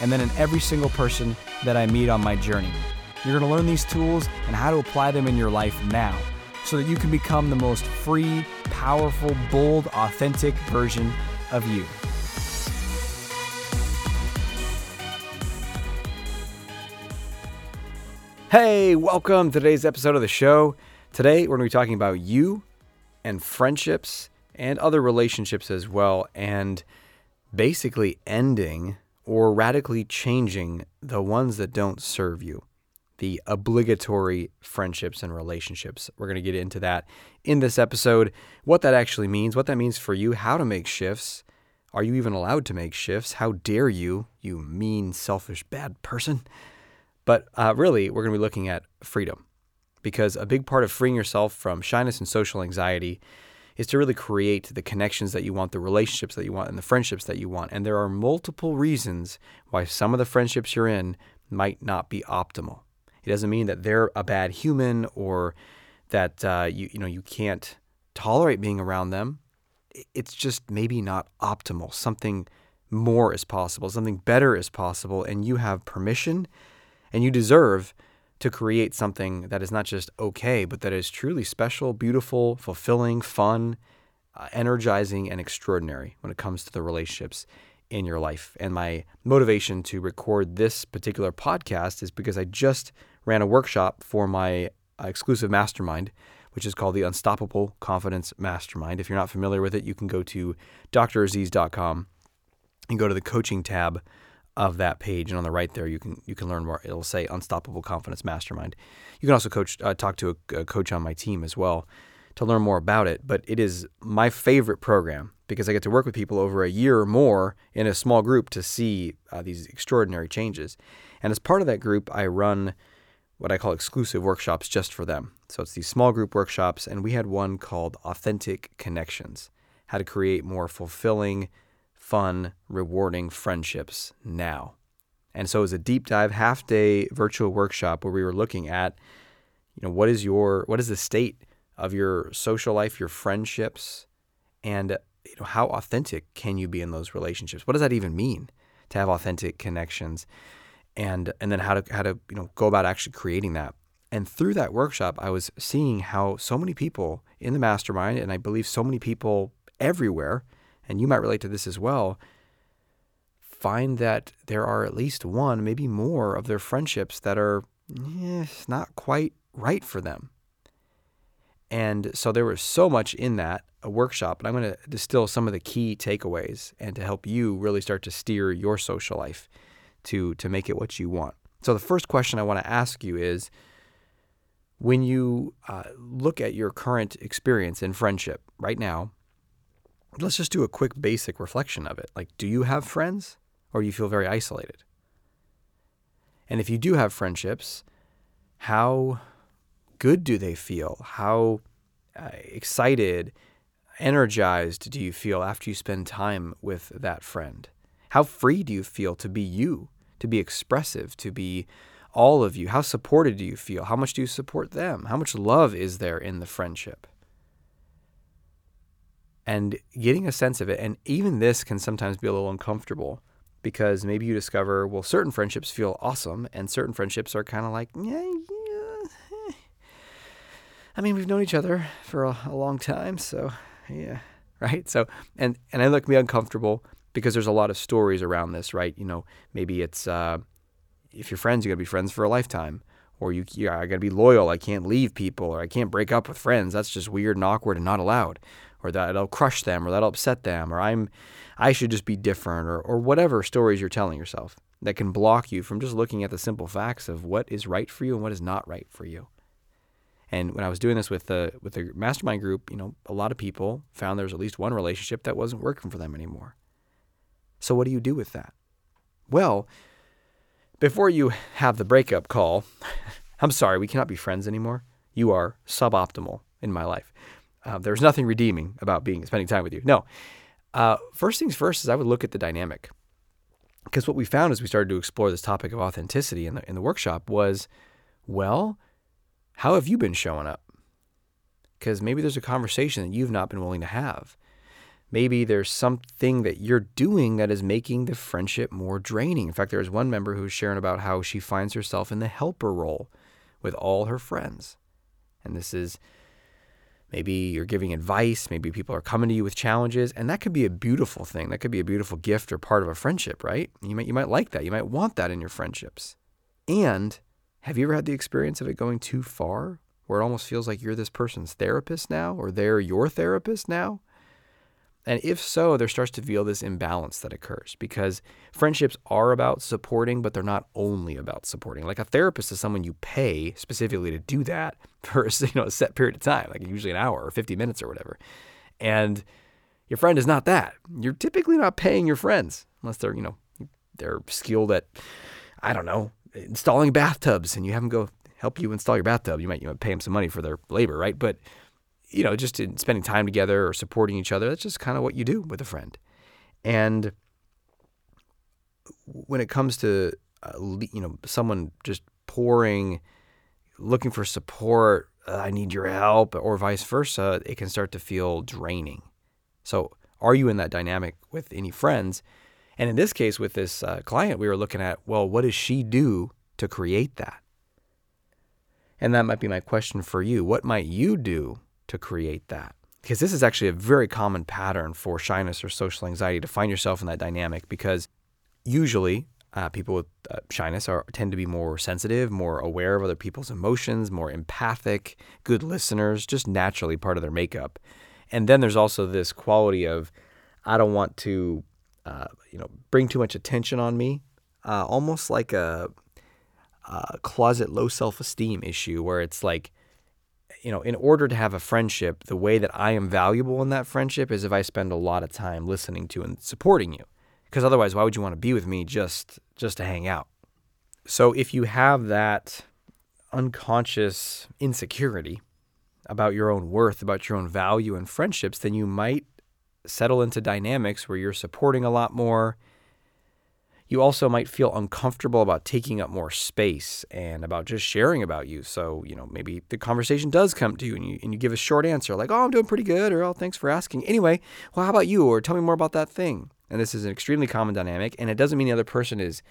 and then in every single person that I meet on my journey. You're going to learn these tools and how to apply them in your life now so that you can become the most free, powerful, bold, authentic version of you. Hey, welcome to today's episode of the show. Today, we're going to be talking about you and friendships and other relationships as well, and basically ending or radically changing the ones that don't serve you the obligatory friendships and relationships. We're going to get into that in this episode, what that actually means, what that means for you, how to make shifts. Are you even allowed to make shifts? How dare you, you mean, selfish, bad person? But uh, really, we're going to be looking at freedom because a big part of freeing yourself from shyness and social anxiety is to really create the connections that you want, the relationships that you want, and the friendships that you want. And there are multiple reasons why some of the friendships you're in might not be optimal. It doesn't mean that they're a bad human or that uh, you you know you can't tolerate being around them. It's just maybe not optimal. Something more is possible. Something better is possible, and you have permission, and you deserve to create something that is not just okay, but that is truly special, beautiful, fulfilling, fun, uh, energizing, and extraordinary when it comes to the relationships in your life. And my motivation to record this particular podcast is because I just ran a workshop for my uh, exclusive mastermind, which is called the Unstoppable Confidence Mastermind. If you're not familiar with it, you can go to draziz.com and go to the coaching tab of that page, and on the right there, you can you can learn more. It'll say Unstoppable Confidence Mastermind. You can also coach uh, talk to a, a coach on my team as well to learn more about it. But it is my favorite program because I get to work with people over a year or more in a small group to see uh, these extraordinary changes. And as part of that group, I run what I call exclusive workshops just for them. So it's these small group workshops, and we had one called Authentic Connections How to Create More Fulfilling, Fun, Rewarding Friendships Now. And so it was a deep dive, half day virtual workshop where we were looking at, you know, what is your, what is the state of your social life, your friendships, and you know, how authentic can you be in those relationships? What does that even mean to have authentic connections? and and then how to how to you know go about actually creating that. And through that workshop, I was seeing how so many people in the mastermind, and I believe so many people everywhere, and you might relate to this as well, find that there are at least one, maybe more of their friendships that are eh, not quite right for them. And so there was so much in that a workshop, and I'm going to distill some of the key takeaways and to help you really start to steer your social life to to make it what you want. So the first question I want to ask you is when you uh, look at your current experience in friendship right now, let's just do a quick basic reflection of it. Like, do you have friends or do you feel very isolated? And if you do have friendships, how good do they feel? How uh, excited, energized do you feel after you spend time with that friend? How free do you feel to be you? to be expressive, to be all of you? How supported do you feel? How much do you support them? How much love is there in the friendship? And getting a sense of it, and even this can sometimes be a little uncomfortable because maybe you discover, well, certain friendships feel awesome, and certain friendships are kind of like, yeah, yeah. I mean, we've known each other for a, a long time, so yeah, right. So, and and I look me uncomfortable because there's a lot of stories around this, right? You know, maybe it's uh, if you're friends, you gotta be friends for a lifetime, or you, you I gotta be loyal. I can't leave people, or I can't break up with friends. That's just weird and awkward and not allowed, or that'll crush them, or that'll upset them, or I'm, I should just be different, or or whatever stories you're telling yourself that can block you from just looking at the simple facts of what is right for you and what is not right for you. And when I was doing this with the with the mastermind group, you know, a lot of people found there was at least one relationship that wasn't working for them anymore. So, what do you do with that? Well, before you have the breakup call, I'm sorry, we cannot be friends anymore. You are suboptimal in my life. Uh, there's nothing redeeming about being spending time with you. No. Uh, first things first is I would look at the dynamic because what we found as we started to explore this topic of authenticity in the in the workshop was, well, how have you been showing up? Because maybe there's a conversation that you've not been willing to have. Maybe there's something that you're doing that is making the friendship more draining. In fact, there was one member who was sharing about how she finds herself in the helper role with all her friends. And this is maybe you're giving advice, maybe people are coming to you with challenges, and that could be a beautiful thing. That could be a beautiful gift or part of a friendship, right? You might you might like that. You might want that in your friendships. And have you ever had the experience of it going too far where it almost feels like you're this person's therapist now or they're your therapist now? And if so, there starts to feel this imbalance that occurs because friendships are about supporting, but they're not only about supporting. Like a therapist is someone you pay specifically to do that for you know a set period of time, like usually an hour or 50 minutes or whatever. And your friend is not that. You're typically not paying your friends unless they're, you know, they're skilled at I don't know, installing bathtubs and you have them go help you install your bathtub. You might you might pay them some money for their labor, right? But you know, just in spending time together or supporting each other. That's just kind of what you do with a friend. And when it comes to, uh, you know, someone just pouring, looking for support, uh, I need your help, or vice versa, it can start to feel draining. So, are you in that dynamic with any friends? And in this case, with this uh, client, we were looking at, well, what does she do to create that? And that might be my question for you. What might you do to create that. Because this is actually a very common pattern for shyness or social anxiety to find yourself in that dynamic because usually uh, people with uh, shyness are tend to be more sensitive, more aware of other people's emotions, more empathic, good listeners, just naturally part of their makeup. And then there's also this quality of I don't want to, uh, you know, bring too much attention on me, uh, almost like a, a closet low self esteem issue where it's like you know, in order to have a friendship, the way that I am valuable in that friendship is if I spend a lot of time listening to and supporting you. Because otherwise, why would you want to be with me just just to hang out? So if you have that unconscious insecurity about your own worth, about your own value in friendships, then you might settle into dynamics where you're supporting a lot more you also might feel uncomfortable about taking up more space and about just sharing about you. So, you know, maybe the conversation does come to you and you, and you give a short answer like, oh, I'm doing pretty good, or oh, thanks for asking. Anyway, well, how about you? Or tell me more about that thing. And this is an extremely common dynamic. And it doesn't mean the other person is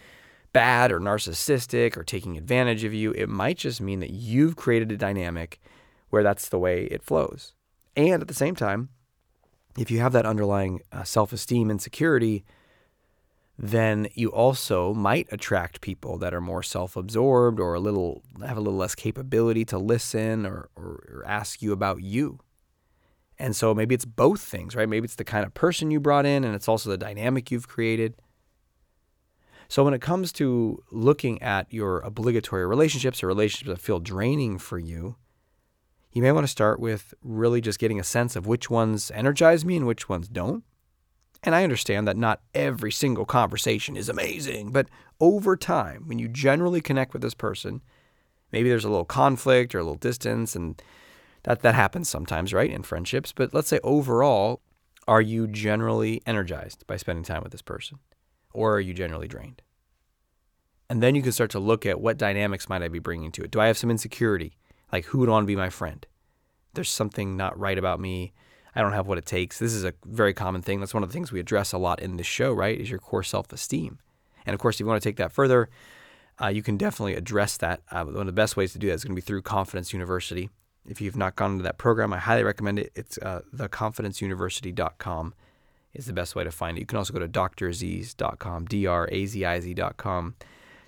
bad or narcissistic or taking advantage of you. It might just mean that you've created a dynamic where that's the way it flows. And at the same time, if you have that underlying uh, self esteem insecurity, then you also might attract people that are more self-absorbed or a little have a little less capability to listen or, or, or, ask you about you. And so maybe it's both things, right? Maybe it's the kind of person you brought in and it's also the dynamic you've created. So when it comes to looking at your obligatory relationships or relationships that feel draining for you, you may want to start with really just getting a sense of which ones energize me and which ones don't and I understand that not every single conversation is amazing, but over time, when you generally connect with this person, maybe there's a little conflict or a little distance, and that, that happens sometimes, right, in friendships. But let's say overall, are you generally energized by spending time with this person? Or are you generally drained? And then you can start to look at what dynamics might I be bringing to it. Do I have some insecurity? Like, who would want to be my friend? There's something not right about me I don't have what it takes. This is a very common thing. That's one of the things we address a lot in this show, right? Is your core self esteem. And of course, if you want to take that further, uh, you can definitely address that. Uh, one of the best ways to do that is going to be through Confidence University. If you've not gone into that program, I highly recommend it. It's uh, theconfidenceuniversity.com is the best way to find it. You can also go to draziz.com, D-R-A-Z-I-Z.com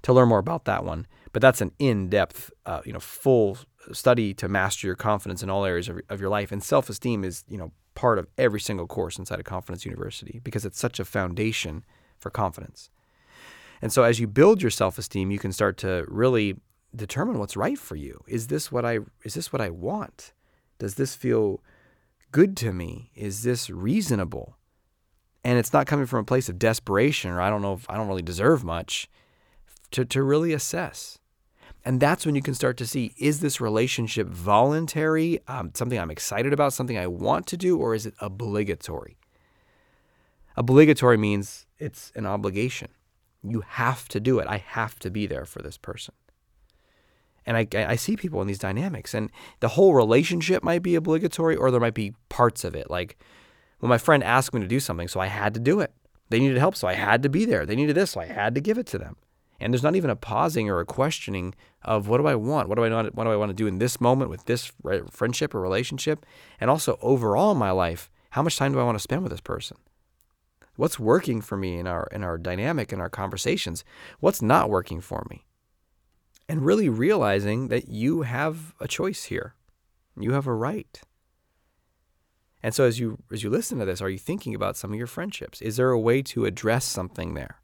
to learn more about that one. But that's an in-depth, uh, you know, full study to master your confidence in all areas of, of your life. And self-esteem is, you know, part of every single course inside of Confidence University because it's such a foundation for confidence. And so as you build your self-esteem, you can start to really determine what's right for you. Is this what I is this what I want? Does this feel good to me? Is this reasonable? And it's not coming from a place of desperation or I don't know if I don't really deserve much. to, to really assess. And that's when you can start to see is this relationship voluntary, um, something I'm excited about, something I want to do, or is it obligatory? Obligatory means it's an obligation. You have to do it. I have to be there for this person. And I, I see people in these dynamics, and the whole relationship might be obligatory, or there might be parts of it. Like, when my friend asked me to do something, so I had to do it. They needed help, so I had to be there. They needed this, so I had to give it to them. And there's not even a pausing or a questioning of what do I want? What do I want? What do I want to do in this moment with this friendship or relationship? And also overall in my life, how much time do I want to spend with this person? What's working for me in our in our dynamic in our conversations? What's not working for me? And really realizing that you have a choice here. You have a right. And so as you as you listen to this, are you thinking about some of your friendships? Is there a way to address something there?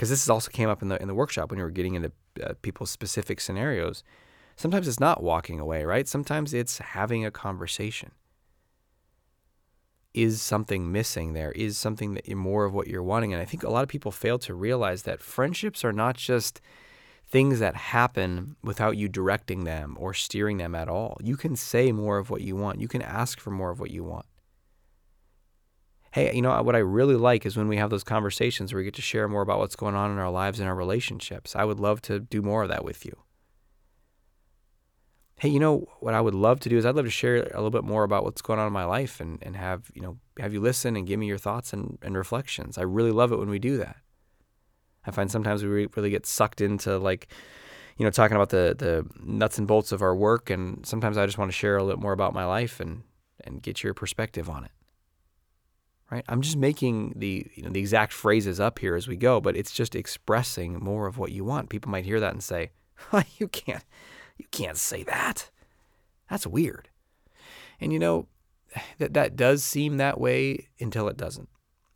Because this also came up in the in the workshop when you were getting into uh, people's specific scenarios. Sometimes it's not walking away, right? Sometimes it's having a conversation. Is something missing there? Is something that more of what you're wanting? And I think a lot of people fail to realize that friendships are not just things that happen without you directing them or steering them at all. You can say more of what you want. You can ask for more of what you want. Hey, you know what I really like is when we have those conversations where we get to share more about what's going on in our lives and our relationships. I would love to do more of that with you. Hey, you know what I would love to do is I'd love to share a little bit more about what's going on in my life and, and have, you know, have you listen and give me your thoughts and, and reflections. I really love it when we do that. I find sometimes we really get sucked into like, you know, talking about the the nuts and bolts of our work, and sometimes I just want to share a little bit more about my life and and get your perspective on it. Right? I'm just making the you know the exact phrases up here as we go, but it's just expressing more of what you want. People might hear that and say, "You can't, you can't say that. That's weird." And you know, that that does seem that way until it doesn't.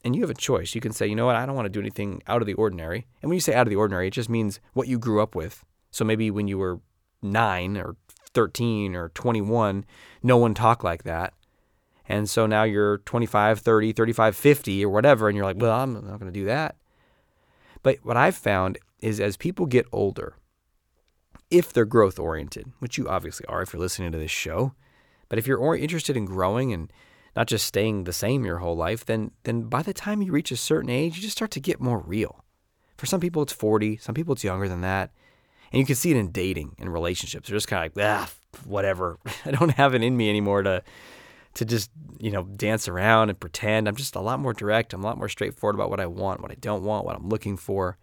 And you have a choice. You can say, you know what, I don't want to do anything out of the ordinary. And when you say out of the ordinary, it just means what you grew up with. So maybe when you were nine or 13 or 21, no one talked like that. And so now you're 25, 30, 35, 50 or whatever, and you're like, well, I'm not going to do that. But what I've found is as people get older, if they're growth oriented, which you obviously are if you're listening to this show, but if you're interested in growing and not just staying the same your whole life, then then by the time you reach a certain age, you just start to get more real. For some people, it's 40. Some people, it's younger than that. And you can see it in dating and relationships. They're just kind of like, ah, whatever. I don't have it in me anymore to to just you know dance around and pretend. I'm just a lot more direct. I'm a lot more straightforward about what I want, what I don't want, what I'm looking for.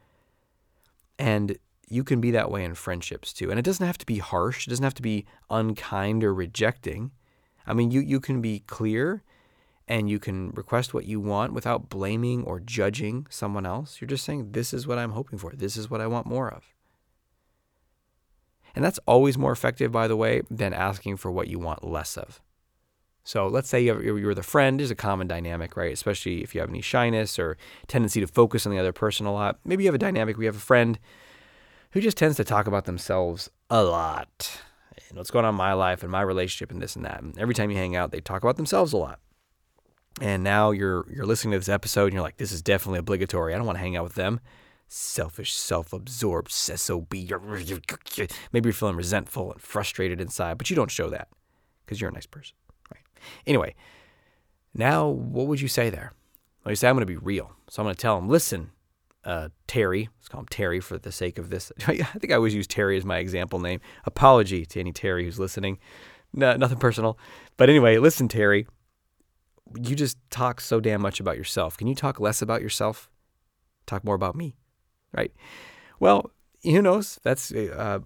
And you can be that way in friendships too. And it doesn't have to be harsh. It doesn't have to be unkind or rejecting. I mean, you, you can be clear and you can request what you want without blaming or judging someone else. You're just saying, this is what I'm hoping for. This is what I want more of. And that's always more effective, by the way, than asking for what you want less of. So let's say you're the friend, is a common dynamic, right? Especially if you have any shyness or tendency to focus on the other person a lot. Maybe you have a dynamic where you have a friend who just tends to talk about themselves a lot and what's going on in my life and my relationship and this and that. And every time you hang out, they talk about themselves a lot. And now you're you're listening to this episode and you're like, this is definitely obligatory. I don't want to hang out with them. Selfish, self-absorbed, SOB. Maybe you're feeling resentful and frustrated inside, but you don't show that because you're a nice person. Anyway, now what would you say there? Well, you say, I'm going to be real. So I'm going to tell him, listen, uh, Terry. Let's call him Terry for the sake of this. I think I always use Terry as my example name. Apology to any Terry who's listening. No, nothing personal. But anyway, listen, Terry. You just talk so damn much about yourself. Can you talk less about yourself? Talk more about me, right? Well, who knows? That's uh,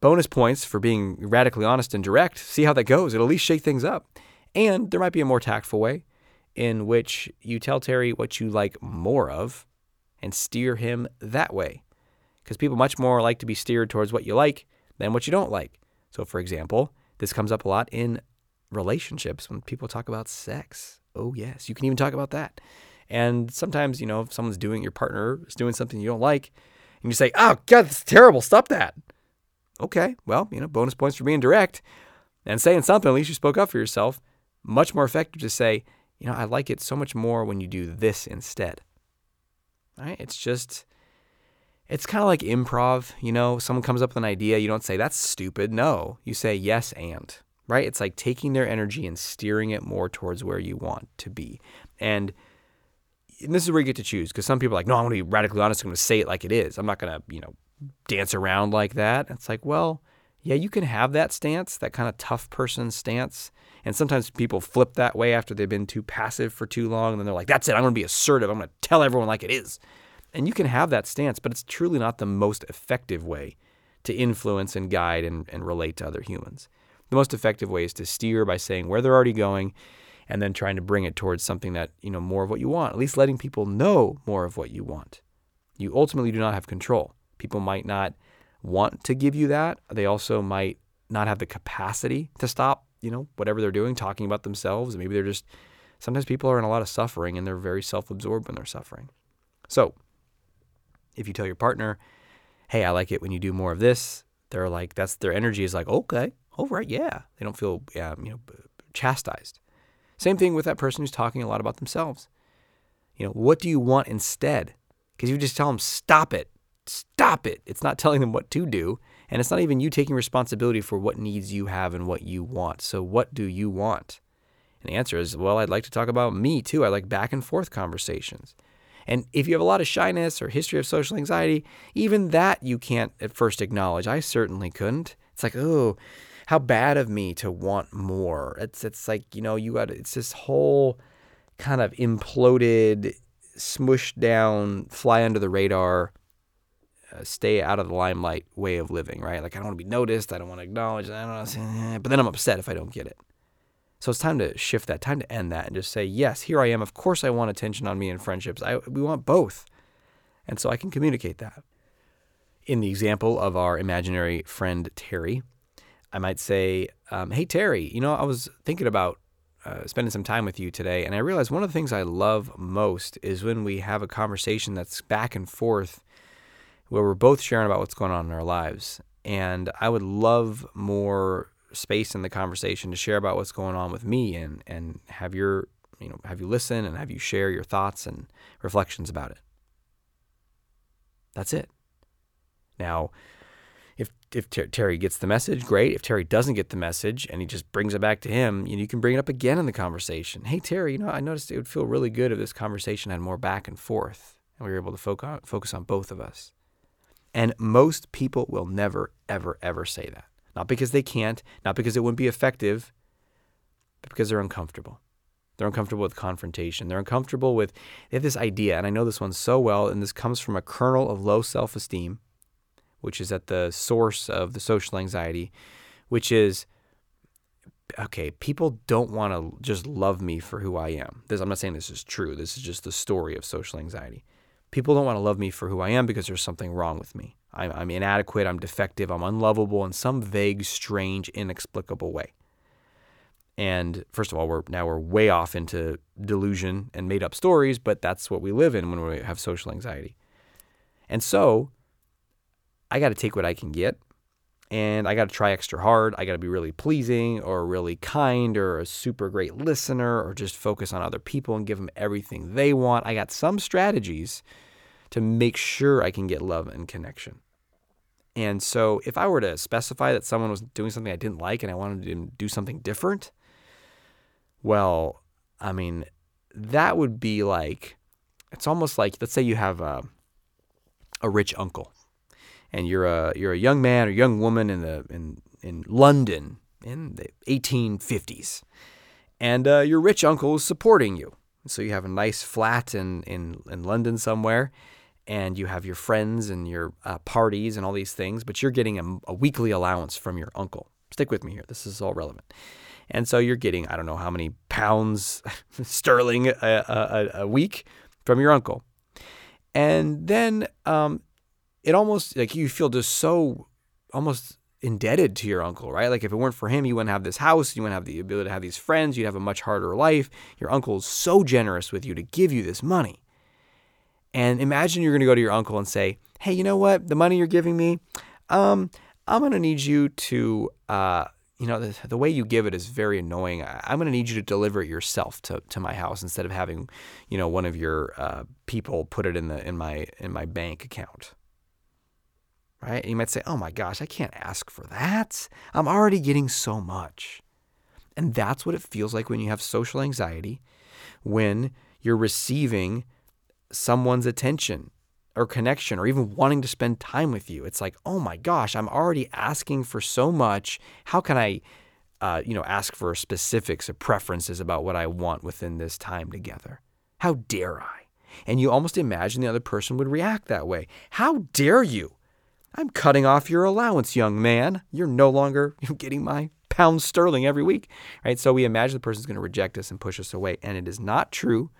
bonus points for being radically honest and direct. See how that goes. It'll at least shake things up. And there might be a more tactful way in which you tell Terry what you like more of and steer him that way. Because people much more like to be steered towards what you like than what you don't like. So, for example, this comes up a lot in relationships when people talk about sex. Oh, yes, you can even talk about that. And sometimes, you know, if someone's doing, your partner is doing something you don't like, and you say, oh, God, that's terrible, stop that. Okay, well, you know, bonus points for being direct and saying something, at least you spoke up for yourself. Much more effective to say, you know, I like it so much more when you do this instead. Right? It's just it's kind of like improv, you know, someone comes up with an idea, you don't say that's stupid. No, you say yes and, right? It's like taking their energy and steering it more towards where you want to be. And, and this is where you get to choose because some people are like, no, I'm going to be radically honest. I'm going to say it like it is. I'm not going to, you know, dance around like that. It's like, well, yeah, you can have that stance, that kind of tough person stance. And sometimes people flip that way after they've been too passive for too long. And then they're like, that's it. I'm going to be assertive. I'm going to tell everyone like it is. And you can have that stance, but it's truly not the most effective way to influence and guide and, and relate to other humans. The most effective way is to steer by saying where they're already going and then trying to bring it towards something that, you know, more of what you want, at least letting people know more of what you want. You ultimately do not have control. People might not want to give you that. They also might not have the capacity to stop, you know, whatever they're doing, talking about themselves. Maybe they're just, sometimes people are in a lot of suffering and they're very self absorbed when they're suffering. So, if you tell your partner, hey, I like it when you do more of this, they're like, that's their energy is like, okay, all right, yeah. They don't feel, um, you know, chastised. Same thing with that person who's talking a lot about themselves. You know, what do you want instead? Because you just tell them, stop it, stop it. It's not telling them what to do. And it's not even you taking responsibility for what needs you have and what you want. So, what do you want? And the answer is, well, I'd like to talk about me too. I like back and forth conversations. And if you have a lot of shyness or history of social anxiety, even that you can't at first acknowledge. I certainly couldn't. It's like, oh, how bad of me to want more. It's it's like, you know, you got it's this whole kind of imploded, smushed down, fly under the radar, stay out of the limelight way of living, right? Like I don't want to be noticed, I don't want to acknowledge, I don't want to, but then I'm upset if I don't get it. So it's time to shift that, time to end that, and just say, yes, here I am. Of course, I want attention on me in friendships. I, we want both. And so I can communicate that. In the example of our imaginary friend Terry, I might say, um, hey, Terry, you know, I was thinking about uh, spending some time with you today, and I realized one of the things I love most is when we have a conversation that's back and forth where we're both sharing about what's going on in our lives. And I would love more space in the conversation to share about what's going on with me and and have your you know have you listen and have you share your thoughts and reflections about it. That's it. Now, if if Ter- Terry gets the message, great. If Terry doesn't get the message and he just brings it back to him, you, know, you can bring it up again in the conversation. Hey Terry, you know I noticed it would feel really good if this conversation had more back and forth and we were able to focus focus on both of us. And most people will never, ever, ever say that. Not because they can't, not because it wouldn't be effective, but because they're uncomfortable. They're uncomfortable with confrontation. They're uncomfortable with, they have this idea, and I know this one so well, and this comes from a kernel of low self esteem, which is at the source of the social anxiety, which is, okay, people don't want to just love me for who I am. This, I'm not saying this is true. This is just the story of social anxiety. People don't want to love me for who I am because there's something wrong with me. I'm, I'm inadequate, I'm defective, I'm unlovable in some vague, strange, inexplicable way. And first of all, we're now we're way off into delusion and made up stories, but that's what we live in when we have social anxiety. And so I got to take what I can get and I got to try extra hard. I got to be really pleasing or really kind or a super great listener or just focus on other people and give them everything they want. I got some strategies to make sure I can get love and connection. And so if I were to specify that someone was doing something I didn't like and I wanted to do something different, well, I mean, that would be like it's almost like let's say you have a a rich uncle and you're a you're a young man or young woman in the in in London in the 1850s, and uh, your rich uncle is supporting you. So you have a nice flat in in in London somewhere, and you have your friends and your uh, parties and all these things, but you're getting a, a, weekly allowance from your uncle. Stick with me here. This is all relevant. And so you're getting, I don't know how many pounds sterling a, a, a, week from your uncle. And then um, it almost, like you feel just so almost indebted to your uncle, right? Like if it weren't for him, you wouldn't have this house, you wouldn't have the ability to have these friends, you'd have a much harder life. Your uncle is so generous with you to give you this money. And imagine you're going to go to your uncle and say, "Hey, you know what? The money you're giving me, um, I'm going to need you to, uh, you know, the, the, way you give it is very annoying. I'm going to need you to deliver it yourself to, to my house instead of having, you know, one of your uh, people put it in the in my in my bank account." Right? And you might say, oh my gosh, I can't ask for that. I'm already getting so much. And that's what it feels like when you have social anxiety, when you're receiving someone's attention or connection or even wanting to spend time with you. It's like, oh my gosh, I'm already asking for so much. How can I, uh, you know, ask for specifics or preferences about what I want within this time together? How dare I? And you almost imagine the other person would react that way. How dare you? I'm cutting off your allowance, young man. You're no longer getting my pounds sterling every week, right? So we imagine the person's going to reject us and push us away, and it is not true.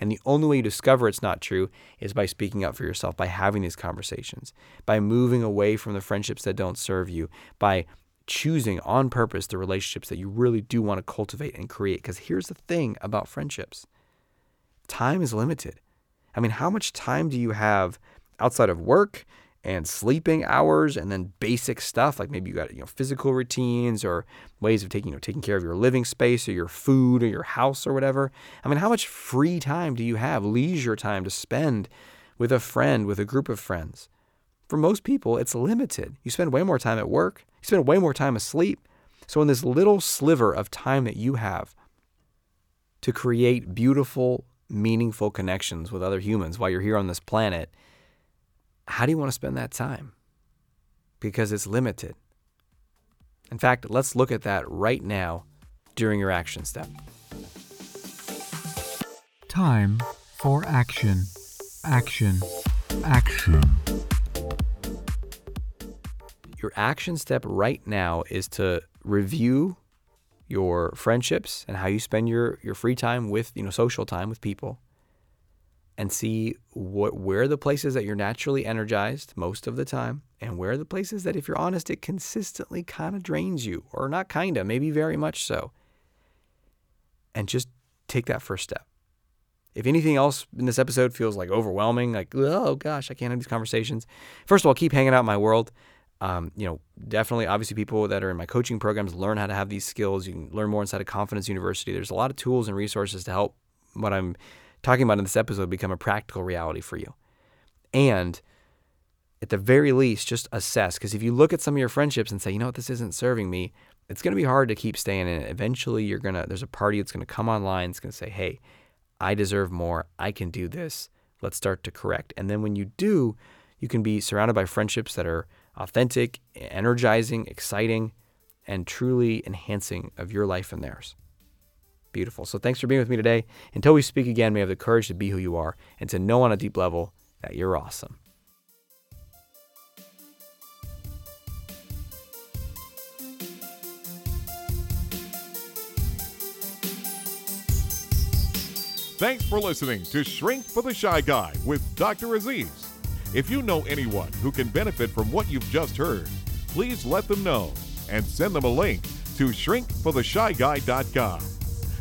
And the only way you discover it's not true is by speaking up for yourself, by having these conversations, by moving away from the friendships that don't serve you, by choosing on purpose the relationships that you really do want to cultivate and create. Because here's the thing about friendships time is limited. I mean, how much time do you have outside of work and sleeping hours and then basic stuff like maybe you got you know physical routines or ways of taking you know taking care of your living space or your food or your house or whatever. I mean, how much free time do you have, leisure time to spend with a friend, with a group of friends? For most people, it's limited. You spend way more time at work, you spend way more time asleep. So in this little sliver of time that you have to create beautiful meaningful connections with other humans while you're here on this planet, how do you want to spend that time? Because it's limited. In fact, let's look at that right now during your action step. Time for action. Action. Action. Your action step right now is to review your friendships and how you spend your, your free time with, you know, social time with people and see what where are the places that you're naturally energized most of the time and where are the places that if you're honest it consistently kind of drains you or not kind of maybe very much so and just take that first step if anything else in this episode feels like overwhelming like oh gosh i can't have these conversations first of all keep hanging out in my world um, you know, definitely, obviously, people that are in my coaching programs learn how to have these skills. You can learn more inside of Confidence University. There's a lot of tools and resources to help what I'm talking about in this episode become a practical reality for you. And at the very least, just assess. Because if you look at some of your friendships and say, you know what, this isn't serving me, it's going to be hard to keep staying in it. Eventually, you're going to, there's a party that's going to come online. It's going to say, hey, I deserve more. I can do this. Let's start to correct. And then when you do, you can be surrounded by friendships that are authentic, energizing, exciting, and truly enhancing of your life and theirs. Beautiful. So thanks for being with me today. Until we speak again, may have the courage to be who you are and to know on a deep level that you're awesome. Thanks for listening to Shrink for the Shy Guy with Dr. Aziz. If you know anyone who can benefit from what you've just heard, please let them know and send them a link to shrinkfortheshyguy.com.